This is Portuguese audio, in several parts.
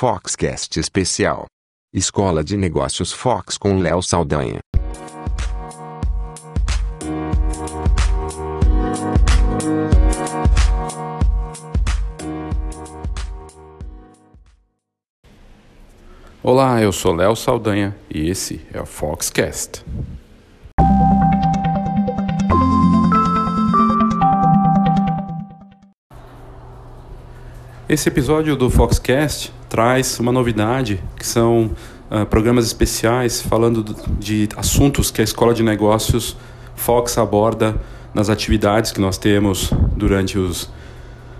Foxcast Especial. Escola de Negócios Fox com Léo Saldanha. Olá, eu sou Léo Saldanha e esse é o Foxcast. Esse episódio do Foxcast traz uma novidade, que são uh, programas especiais falando de assuntos que a Escola de Negócios Fox aborda nas atividades que nós temos durante os,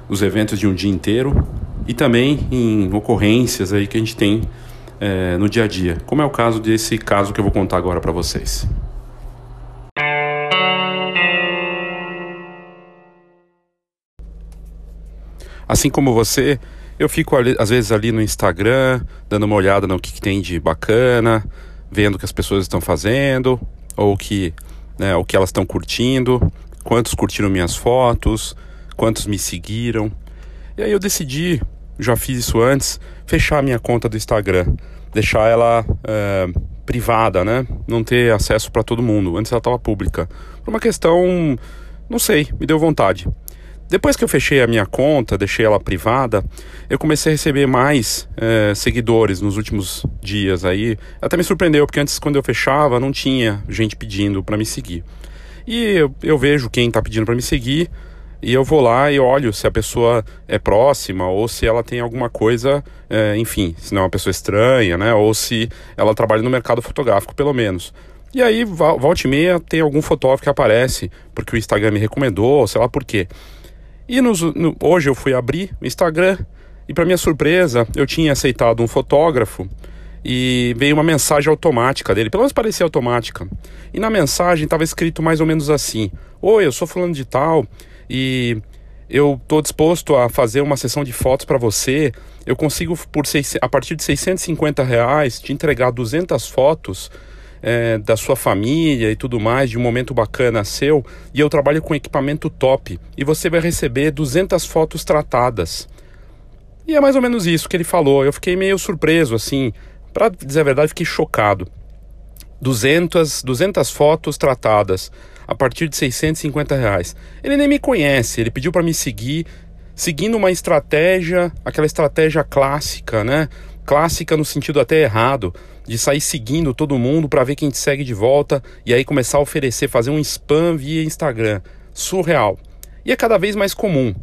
os eventos de um dia inteiro e também em ocorrências aí que a gente tem eh, no dia a dia, como é o caso desse caso que eu vou contar agora para vocês. Assim como você, eu fico às vezes ali no Instagram, dando uma olhada no que, que tem de bacana, vendo o que as pessoas estão fazendo, ou que, né, o que elas estão curtindo, quantos curtiram minhas fotos, quantos me seguiram. E aí eu decidi, já fiz isso antes, fechar a minha conta do Instagram, deixar ela é, privada, né? Não ter acesso para todo mundo. Antes ela estava pública. Por uma questão, não sei, me deu vontade. Depois que eu fechei a minha conta, deixei ela privada, eu comecei a receber mais é, seguidores nos últimos dias aí. Até me surpreendeu, porque antes, quando eu fechava, não tinha gente pedindo para me seguir. E eu, eu vejo quem está pedindo para me seguir, e eu vou lá e olho se a pessoa é próxima ou se ela tem alguma coisa, é, enfim, se não é uma pessoa estranha, né? Ou se ela trabalha no mercado fotográfico, pelo menos. E aí, volta e meia, tem algum fotógrafo que aparece, porque o Instagram me recomendou, sei lá por quê. E nos, no, hoje eu fui abrir o Instagram e, para minha surpresa, eu tinha aceitado um fotógrafo e veio uma mensagem automática dele, pelo menos parecia automática. E na mensagem estava escrito mais ou menos assim: Oi, eu sou fulano de tal e eu estou disposto a fazer uma sessão de fotos para você. Eu consigo, por seis, a partir de 650 reais, te entregar 200 fotos é, da sua família e tudo mais, de um momento bacana seu, e eu trabalho com equipamento top, e você vai receber 200 fotos tratadas. E é mais ou menos isso que ele falou. Eu fiquei meio surpreso, assim, para dizer a verdade, fiquei chocado. 200, 200 fotos tratadas a partir de 650 reais. Ele nem me conhece, ele pediu para me seguir, seguindo uma estratégia, aquela estratégia clássica, né? Clássica no sentido até errado, de sair seguindo todo mundo para ver quem te segue de volta e aí começar a oferecer, fazer um spam via Instagram. Surreal. E é cada vez mais comum.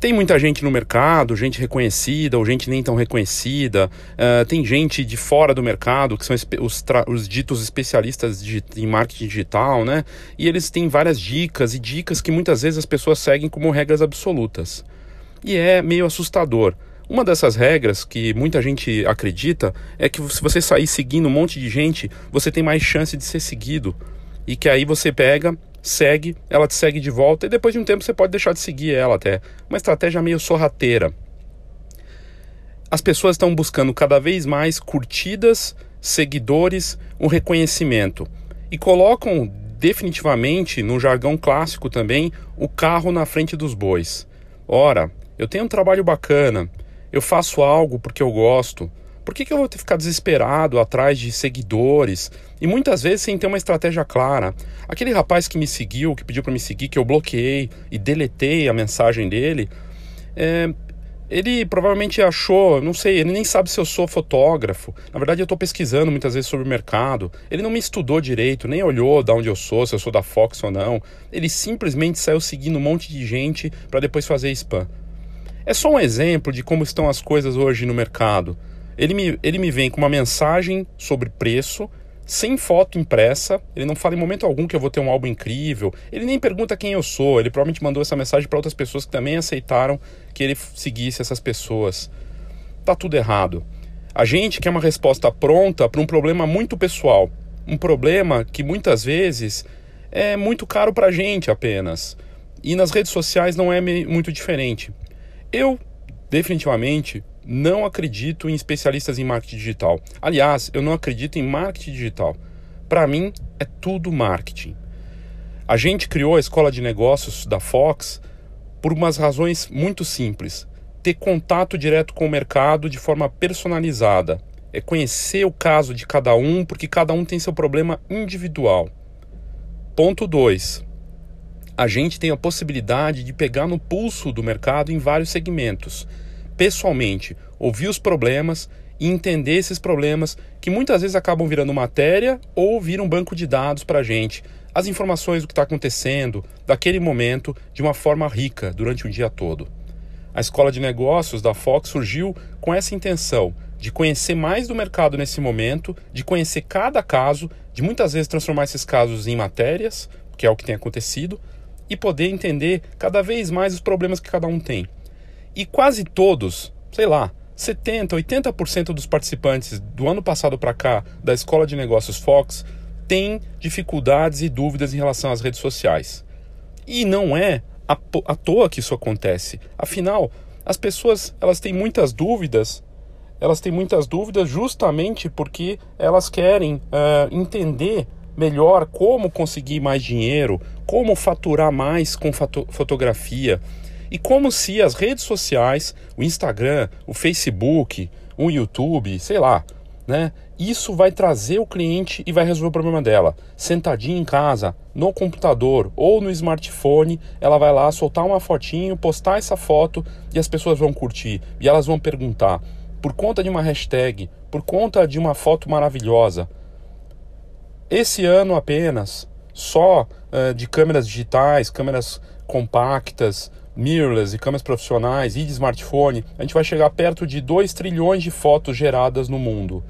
Tem muita gente no mercado, gente reconhecida ou gente nem tão reconhecida. Uh, tem gente de fora do mercado, que são os, os ditos especialistas em marketing digital, né? E eles têm várias dicas e dicas que muitas vezes as pessoas seguem como regras absolutas. E é meio assustador. Uma dessas regras que muita gente acredita é que se você sair seguindo um monte de gente, você tem mais chance de ser seguido. E que aí você pega, segue, ela te segue de volta e depois de um tempo você pode deixar de seguir ela até. Uma estratégia meio sorrateira. As pessoas estão buscando cada vez mais curtidas, seguidores, um reconhecimento. E colocam definitivamente, no jargão clássico também, o carro na frente dos bois. Ora, eu tenho um trabalho bacana, eu faço algo porque eu gosto. Por que, que eu vou ficar desesperado atrás de seguidores? E muitas vezes sem ter uma estratégia clara. Aquele rapaz que me seguiu, que pediu para me seguir, que eu bloqueei e deletei a mensagem dele, é, ele provavelmente achou, não sei, ele nem sabe se eu sou fotógrafo. Na verdade, eu estou pesquisando muitas vezes sobre o mercado. Ele não me estudou direito, nem olhou de onde eu sou, se eu sou da Fox ou não. Ele simplesmente saiu seguindo um monte de gente para depois fazer spam. É só um exemplo de como estão as coisas hoje no mercado. Ele me, ele me vem com uma mensagem sobre preço, sem foto impressa, ele não fala em momento algum que eu vou ter um álbum incrível, ele nem pergunta quem eu sou, ele provavelmente mandou essa mensagem para outras pessoas que também aceitaram que ele seguisse essas pessoas. Tá tudo errado. A gente quer uma resposta pronta para um problema muito pessoal, um problema que muitas vezes é muito caro para a gente apenas. E nas redes sociais não é muito diferente. Eu, definitivamente, não acredito em especialistas em marketing digital. Aliás, eu não acredito em marketing digital. Para mim, é tudo marketing. A gente criou a escola de negócios da Fox por umas razões muito simples. ter contato direto com o mercado de forma personalizada. É conhecer o caso de cada um, porque cada um tem seu problema individual. Ponto 2. A gente tem a possibilidade de pegar no pulso do mercado em vários segmentos. Pessoalmente, ouvir os problemas e entender esses problemas que muitas vezes acabam virando matéria ou viram um banco de dados para a gente. As informações do que está acontecendo, daquele momento, de uma forma rica durante o dia todo. A escola de negócios da Fox surgiu com essa intenção de conhecer mais do mercado nesse momento, de conhecer cada caso, de muitas vezes transformar esses casos em matérias, que é o que tem acontecido, e poder entender cada vez mais os problemas que cada um tem. E quase todos, sei lá, 70, 80% dos participantes do ano passado para cá da Escola de Negócios Fox têm dificuldades e dúvidas em relação às redes sociais. E não é à toa que isso acontece. Afinal, as pessoas elas têm muitas dúvidas, elas têm muitas dúvidas justamente porque elas querem uh, entender melhor como conseguir mais dinheiro, como faturar mais com foto fotografia. E como se as redes sociais, o Instagram, o Facebook, o YouTube, sei lá, né? Isso vai trazer o cliente e vai resolver o problema dela. Sentadinha em casa, no computador ou no smartphone, ela vai lá soltar uma fotinho, postar essa foto e as pessoas vão curtir. E elas vão perguntar, por conta de uma hashtag, por conta de uma foto maravilhosa. Esse ano apenas, só uh, de câmeras digitais, câmeras compactas, mirrorless e câmeras profissionais e de smartphone, a gente vai chegar perto de 2 trilhões de fotos geradas no mundo.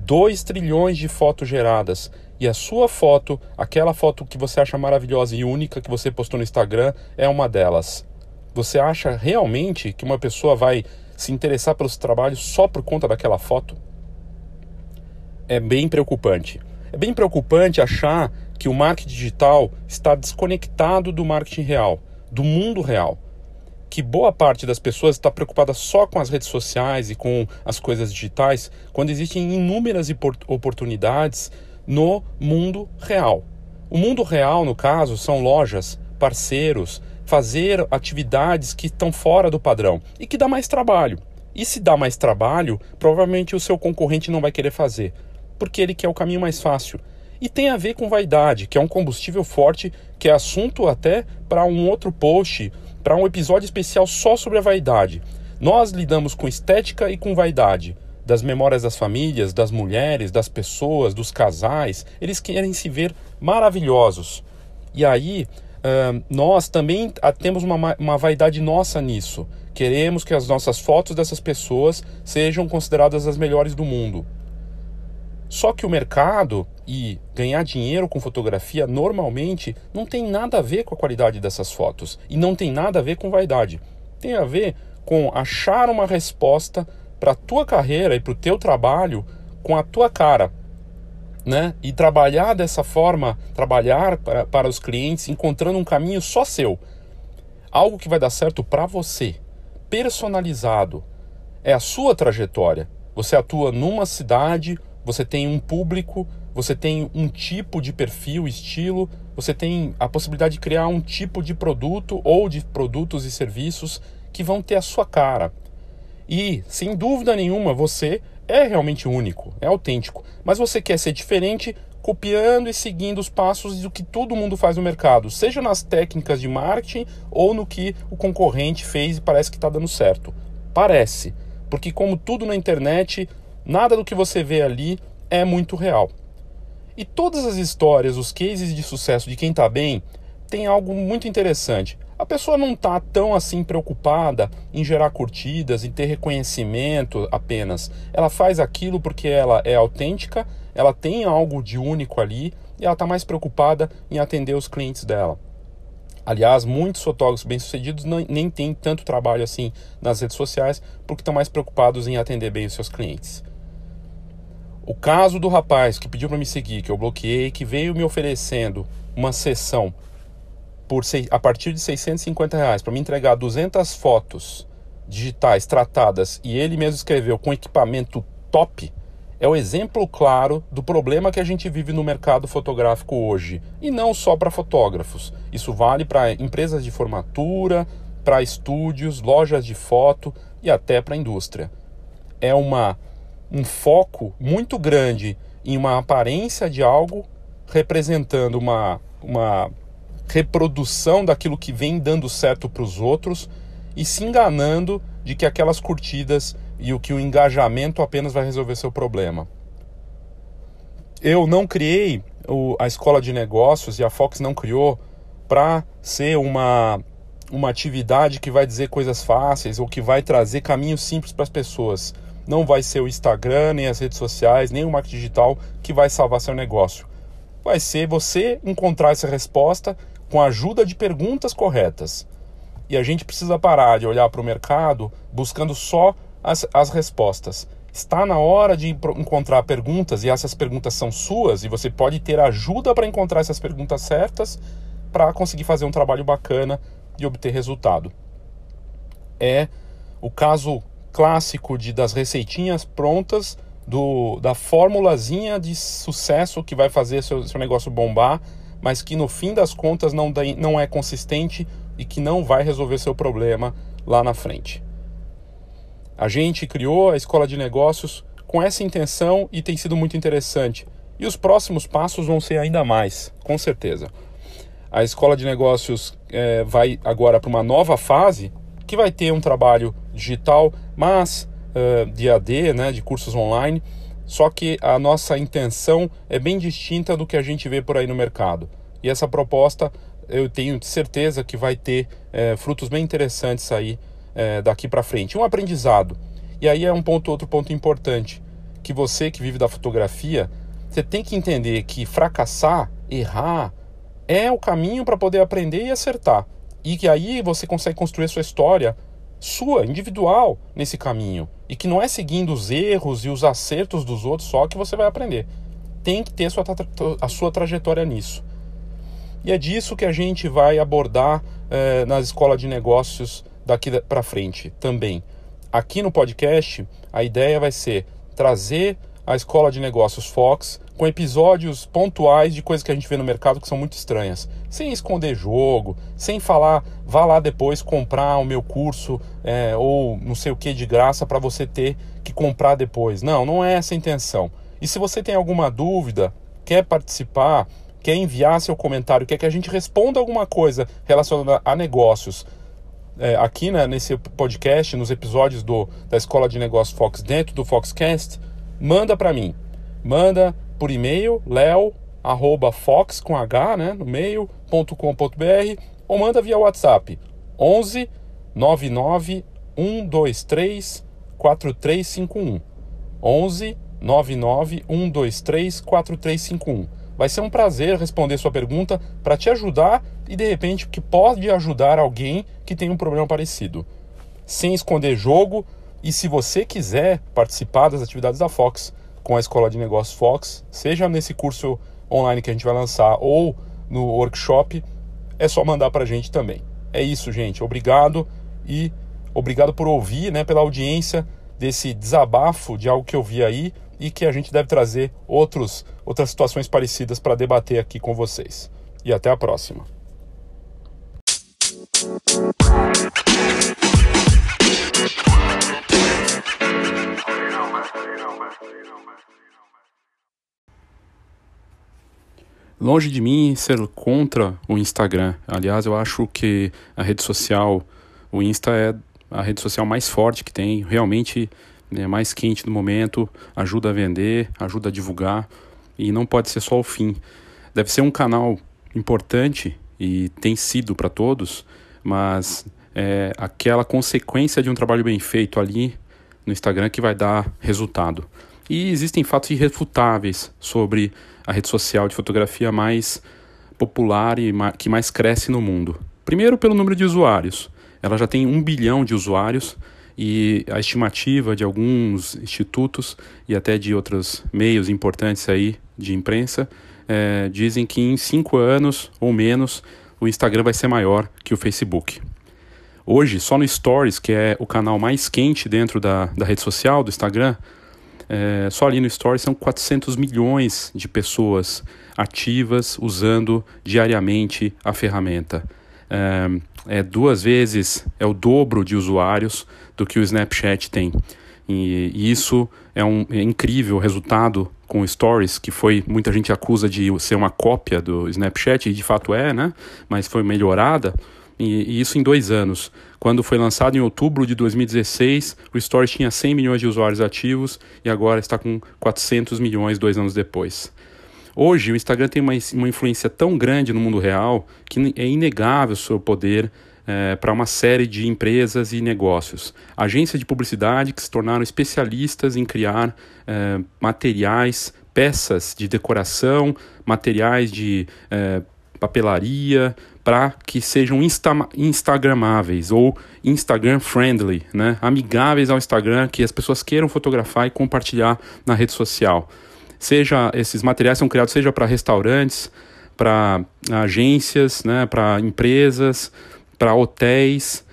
2 trilhões de fotos geradas. E a sua foto, aquela foto que você acha maravilhosa e única que você postou no Instagram, é uma delas. Você acha realmente que uma pessoa vai se interessar pelo seu trabalho só por conta daquela foto? É bem preocupante. É bem preocupante achar que o marketing digital está desconectado do marketing real, do mundo real que boa parte das pessoas está preocupada só com as redes sociais e com as coisas digitais, quando existem inúmeras oportunidades no mundo real. O mundo real, no caso, são lojas, parceiros, fazer atividades que estão fora do padrão e que dá mais trabalho. E se dá mais trabalho, provavelmente o seu concorrente não vai querer fazer, porque ele quer o caminho mais fácil. E tem a ver com vaidade, que é um combustível forte, que é assunto até para um outro post para um episódio especial só sobre a vaidade. Nós lidamos com estética e com vaidade. Das memórias das famílias, das mulheres, das pessoas, dos casais. Eles querem se ver maravilhosos. E aí, uh, nós também temos uma, uma vaidade nossa nisso. Queremos que as nossas fotos dessas pessoas sejam consideradas as melhores do mundo. Só que o mercado e ganhar dinheiro com fotografia normalmente não tem nada a ver com a qualidade dessas fotos e não tem nada a ver com vaidade. Tem a ver com achar uma resposta para a tua carreira e para o teu trabalho com a tua cara, né? E trabalhar dessa forma, trabalhar para, para os clientes encontrando um caminho só seu, algo que vai dar certo para você, personalizado, é a sua trajetória. Você atua numa cidade você tem um público, você tem um tipo de perfil, estilo, você tem a possibilidade de criar um tipo de produto ou de produtos e serviços que vão ter a sua cara. E, sem dúvida nenhuma, você é realmente único, é autêntico, mas você quer ser diferente copiando e seguindo os passos do que todo mundo faz no mercado, seja nas técnicas de marketing ou no que o concorrente fez e parece que está dando certo. Parece, porque como tudo na internet, Nada do que você vê ali é muito real. E todas as histórias, os cases de sucesso de quem está bem, tem algo muito interessante. A pessoa não está tão assim preocupada em gerar curtidas, em ter reconhecimento apenas. Ela faz aquilo porque ela é autêntica, ela tem algo de único ali e ela está mais preocupada em atender os clientes dela. Aliás, muitos fotógrafos bem-sucedidos nem têm tanto trabalho assim nas redes sociais porque estão mais preocupados em atender bem os seus clientes. O caso do rapaz que pediu para me seguir, que eu bloqueei, que veio me oferecendo uma sessão por a partir de 650 reais para me entregar 200 fotos digitais tratadas e ele mesmo escreveu com equipamento top, é o exemplo claro do problema que a gente vive no mercado fotográfico hoje. E não só para fotógrafos. Isso vale para empresas de formatura, para estúdios, lojas de foto, e até para a indústria. É uma, um foco muito grande em uma aparência de algo representando uma, uma reprodução daquilo que vem dando certo para os outros e se enganando de que aquelas curtidas e o que o engajamento apenas vai resolver seu problema. Eu não criei o, a escola de negócios e a Fox não criou para ser uma, uma atividade que vai dizer coisas fáceis ou que vai trazer caminhos simples para as pessoas. Não vai ser o Instagram, nem as redes sociais, nem o marketing digital que vai salvar seu negócio. Vai ser você encontrar essa resposta com a ajuda de perguntas corretas. E a gente precisa parar de olhar para o mercado buscando só as, as respostas. Está na hora de encontrar perguntas, e essas perguntas são suas, e você pode ter ajuda para encontrar essas perguntas certas para conseguir fazer um trabalho bacana e obter resultado. É o caso clássico de das receitinhas prontas do, da formulazinha de sucesso que vai fazer seu, seu negócio bombar mas que no fim das contas não, não é consistente e que não vai resolver seu problema lá na frente. A gente criou a escola de negócios com essa intenção e tem sido muito interessante. E os próximos passos vão ser ainda mais, com certeza. A escola de negócios é, vai agora para uma nova fase que vai ter um trabalho digital, mas uh, de AD, né, de cursos online só que a nossa intenção é bem distinta do que a gente vê por aí no mercado. E essa proposta eu tenho certeza que vai ter é, frutos bem interessantes aí é, daqui para frente. Um aprendizado. E aí é um ponto, outro ponto importante, que você que vive da fotografia, você tem que entender que fracassar, errar, é o caminho para poder aprender e acertar. E que aí você consegue construir a sua história sua, individual, nesse caminho. E que não é seguindo os erros e os acertos dos outros só que você vai aprender. Tem que ter a sua, a sua trajetória nisso. E é disso que a gente vai abordar eh, na escola de negócios daqui para frente também. Aqui no podcast, a ideia vai ser trazer a escola de negócios Fox com episódios pontuais de coisas que a gente vê no mercado que são muito estranhas. Sem esconder jogo, sem falar, vá lá depois comprar o meu curso é, ou não sei o que de graça para você ter que comprar depois. Não, não é essa a intenção. E se você tem alguma dúvida, quer participar, quer enviar seu comentário, quer que a gente responda alguma coisa relacionada a negócios, é, aqui né, nesse podcast, nos episódios do, da Escola de Negócios Fox dentro do Foxcast, manda para mim. Manda por e-mail, leo@fox com h, né, no meio.com.br ou manda via WhatsApp 11 99 123 4351. 11 99 123 4351. Vai ser um prazer responder sua pergunta para te ajudar e de repente que pode ajudar alguém que tem um problema parecido. Sem esconder jogo e se você quiser participar das atividades da Fox, com a Escola de Negócios Fox, seja nesse curso online que a gente vai lançar ou no workshop, é só mandar para a gente também. É isso, gente. Obrigado e obrigado por ouvir, né, pela audiência desse desabafo de algo que eu vi aí e que a gente deve trazer outros, outras situações parecidas para debater aqui com vocês. E até a próxima. Longe de mim ser contra o Instagram. Aliás, eu acho que a rede social, o Insta é a rede social mais forte que tem, realmente é mais quente do momento, ajuda a vender, ajuda a divulgar e não pode ser só o fim. Deve ser um canal importante e tem sido para todos, mas é aquela consequência de um trabalho bem feito ali no Instagram que vai dar resultado. E existem fatos irrefutáveis sobre a rede social de fotografia mais popular e que mais cresce no mundo. Primeiro, pelo número de usuários. Ela já tem um bilhão de usuários e a estimativa de alguns institutos e até de outros meios importantes aí de imprensa é, dizem que em cinco anos ou menos o Instagram vai ser maior que o Facebook. Hoje, só no Stories, que é o canal mais quente dentro da, da rede social do Instagram, é, só ali no Stories são 400 milhões de pessoas ativas usando diariamente a ferramenta. é, é duas vezes, é o dobro de usuários do que o Snapchat tem. E, e isso é um é incrível resultado com Stories, que foi muita gente acusa de ser uma cópia do Snapchat, e de fato é, né? Mas foi melhorada. E, e, isso em dois anos. Quando foi lançado em outubro de 2016, o Stories tinha 100 milhões de usuários ativos e agora está com 400 milhões dois anos depois. Hoje, o Instagram tem uma, uma influência tão grande no mundo real que é inegável o seu poder é, para uma série de empresas e negócios. Agências de publicidade que se tornaram especialistas em criar é, materiais, peças de decoração, materiais de é, papelaria, para que sejam insta instagramáveis ou Instagram friendly, né? amigáveis ao Instagram, que as pessoas queiram fotografar e compartilhar na rede social. Seja esses materiais são criados seja para restaurantes, para agências, né, para empresas, para hotéis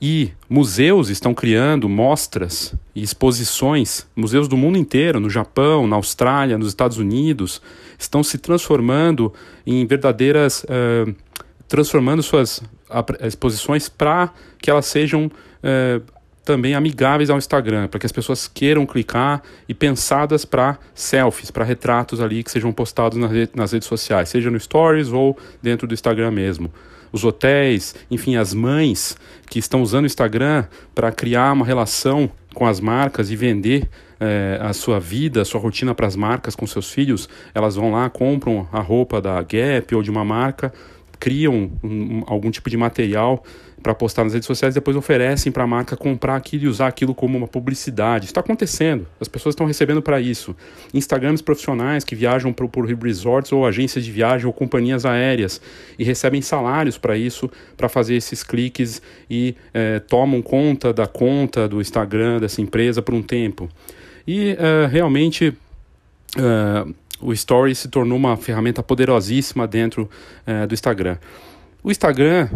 e museus estão criando mostras e exposições, museus do mundo inteiro, no Japão, na Austrália, nos Estados Unidos, estão se transformando em verdadeiras. Uh, transformando suas exposições para que elas sejam uh, também amigáveis ao Instagram, para que as pessoas queiram clicar e pensadas para selfies, para retratos ali que sejam postados nas, nas redes sociais, seja no Stories ou dentro do Instagram mesmo. Os hotéis, enfim, as mães que estão usando o Instagram para criar uma relação com as marcas e vender é, a sua vida, a sua rotina para as marcas com seus filhos, elas vão lá, compram a roupa da Gap ou de uma marca, criam um, algum tipo de material para postar nas redes sociais, depois oferecem para a marca comprar aquilo e usar aquilo como uma publicidade. Isso está acontecendo, as pessoas estão recebendo para isso. Instagrams profissionais que viajam por, por resorts ou agências de viagem ou companhias aéreas e recebem salários para isso, para fazer esses cliques e é, tomam conta da conta do Instagram dessa empresa por um tempo. E é, realmente. É, o Story se tornou uma ferramenta poderosíssima dentro do Instagram. O Instagram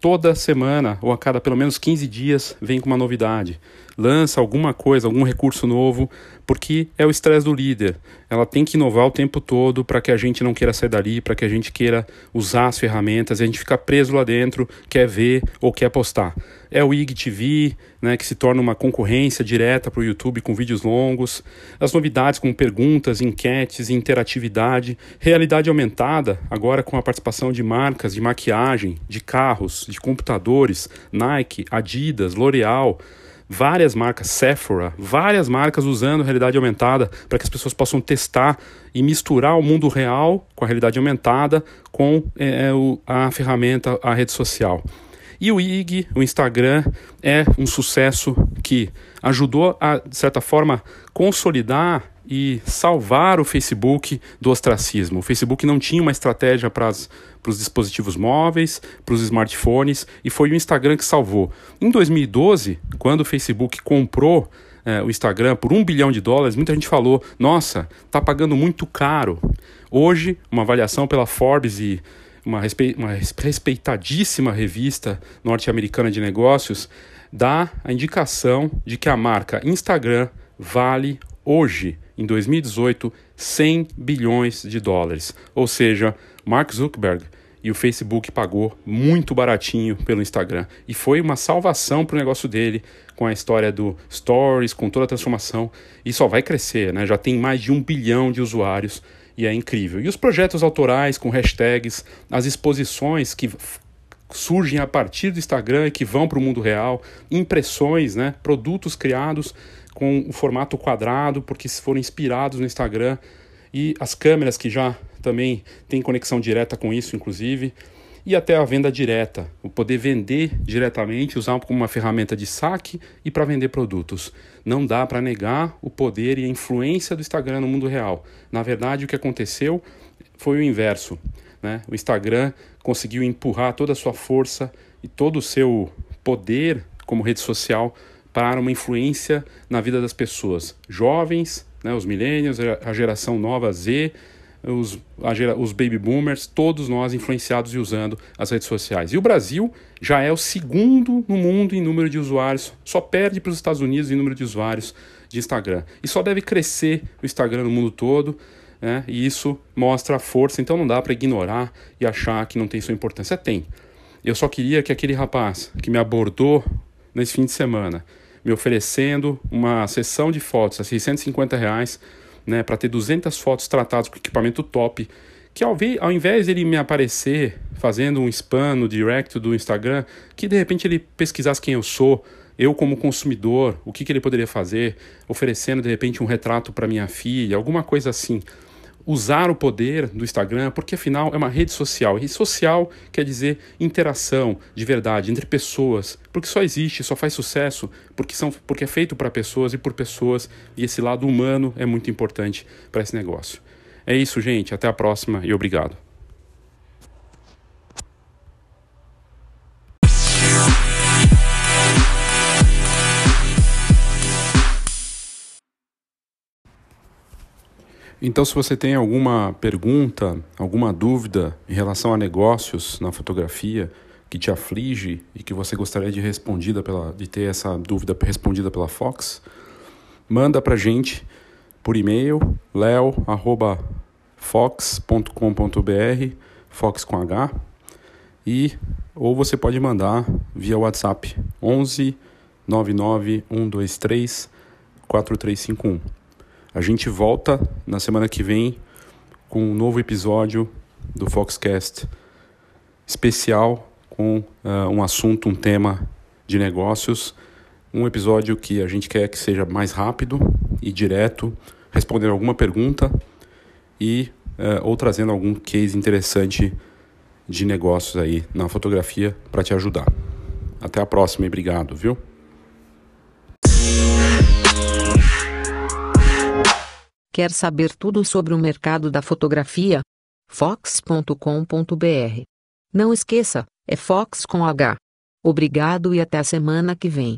toda semana ou a cada pelo menos 15 dias vem com uma novidade. Lança alguma coisa, algum recurso novo, porque é o estresse do líder. Ela tem que inovar o tempo todo para que a gente não queira sair dali, para que a gente queira usar as ferramentas e a gente ficar preso lá dentro, quer ver ou quer postar. É o IGTV, né, que se torna uma concorrência direta para o YouTube com vídeos longos, as novidades como perguntas, enquetes, interatividade, realidade aumentada, agora com a participação de marcas de maquiagem, de carros, de computadores, Nike, Adidas, L'Oreal, várias marcas, Sephora, várias marcas usando realidade aumentada para que as pessoas possam testar e misturar o mundo real com a realidade aumentada com é, o, a ferramenta, a rede social. E o IG, o Instagram, é um sucesso que ajudou a, de certa forma, consolidar e salvar o Facebook do ostracismo. O Facebook não tinha uma estratégia para os dispositivos móveis, para os smartphones, e foi o Instagram que salvou. Em 2012, quando o Facebook comprou é, o Instagram por um bilhão de dólares, muita gente falou: nossa, está pagando muito caro. Hoje, uma avaliação pela Forbes e uma, respe uma respeitadíssima revista norte-americana de negócios dá a indicação de que a marca Instagram vale hoje, em 2018, 100 bilhões de dólares. Ou seja, Mark Zuckerberg e o Facebook pagou muito baratinho pelo Instagram. E foi uma salvação para o negócio dele, com a história do Stories, com toda a transformação. E só vai crescer, né? Já tem mais de um bilhão de usuários e é incrível. E os projetos autorais com hashtags, as exposições que surgem a partir do Instagram e que vão para o mundo real, impressões, né, produtos criados com o formato quadrado porque foram inspirados no Instagram e as câmeras que já também têm conexão direta com isso, inclusive e até a venda direta, o poder vender diretamente, usar como uma ferramenta de saque e para vender produtos. Não dá para negar o poder e a influência do Instagram no mundo real. Na verdade, o que aconteceu foi o inverso. Né? O Instagram conseguiu empurrar toda a sua força e todo o seu poder como rede social para uma influência na vida das pessoas, jovens, né, os millennials, a geração nova Z, os, a, os baby boomers, todos nós influenciados e usando as redes sociais. E o Brasil já é o segundo no mundo em número de usuários, só perde para os Estados Unidos em número de usuários de Instagram. E só deve crescer o Instagram no mundo todo, né? e isso mostra a força, então não dá para ignorar e achar que não tem sua importância. Tem. Eu só queria que aquele rapaz que me abordou nesse fim de semana, me oferecendo uma sessão de fotos a 650 reais, né, para ter 200 fotos tratadas com equipamento top, que ao, ao invés de ele me aparecer fazendo um spam no direct do Instagram, que de repente ele pesquisasse quem eu sou, eu como consumidor, o que, que ele poderia fazer, oferecendo de repente um retrato para minha filha, alguma coisa assim usar o poder do Instagram, porque afinal é uma rede social. E social quer dizer interação de verdade entre pessoas, porque só existe, só faz sucesso porque, são, porque é feito para pessoas e por pessoas, e esse lado humano é muito importante para esse negócio. É isso, gente. Até a próxima e obrigado. Então, se você tem alguma pergunta, alguma dúvida em relação a negócios na fotografia que te aflige e que você gostaria de respondida pela, de ter essa dúvida respondida pela Fox, manda para gente por e-mail leo@fox.com.br, Fox com H, e ou você pode mandar via WhatsApp 11 99 123 4351. A gente volta na semana que vem com um novo episódio do Foxcast especial com uh, um assunto, um tema de negócios. Um episódio que a gente quer que seja mais rápido e direto, respondendo alguma pergunta e uh, ou trazendo algum case interessante de negócios aí na fotografia para te ajudar. Até a próxima e obrigado, viu? Quer saber tudo sobre o mercado da fotografia? Fox.com.br. Não esqueça, é Fox com H. Obrigado e até a semana que vem.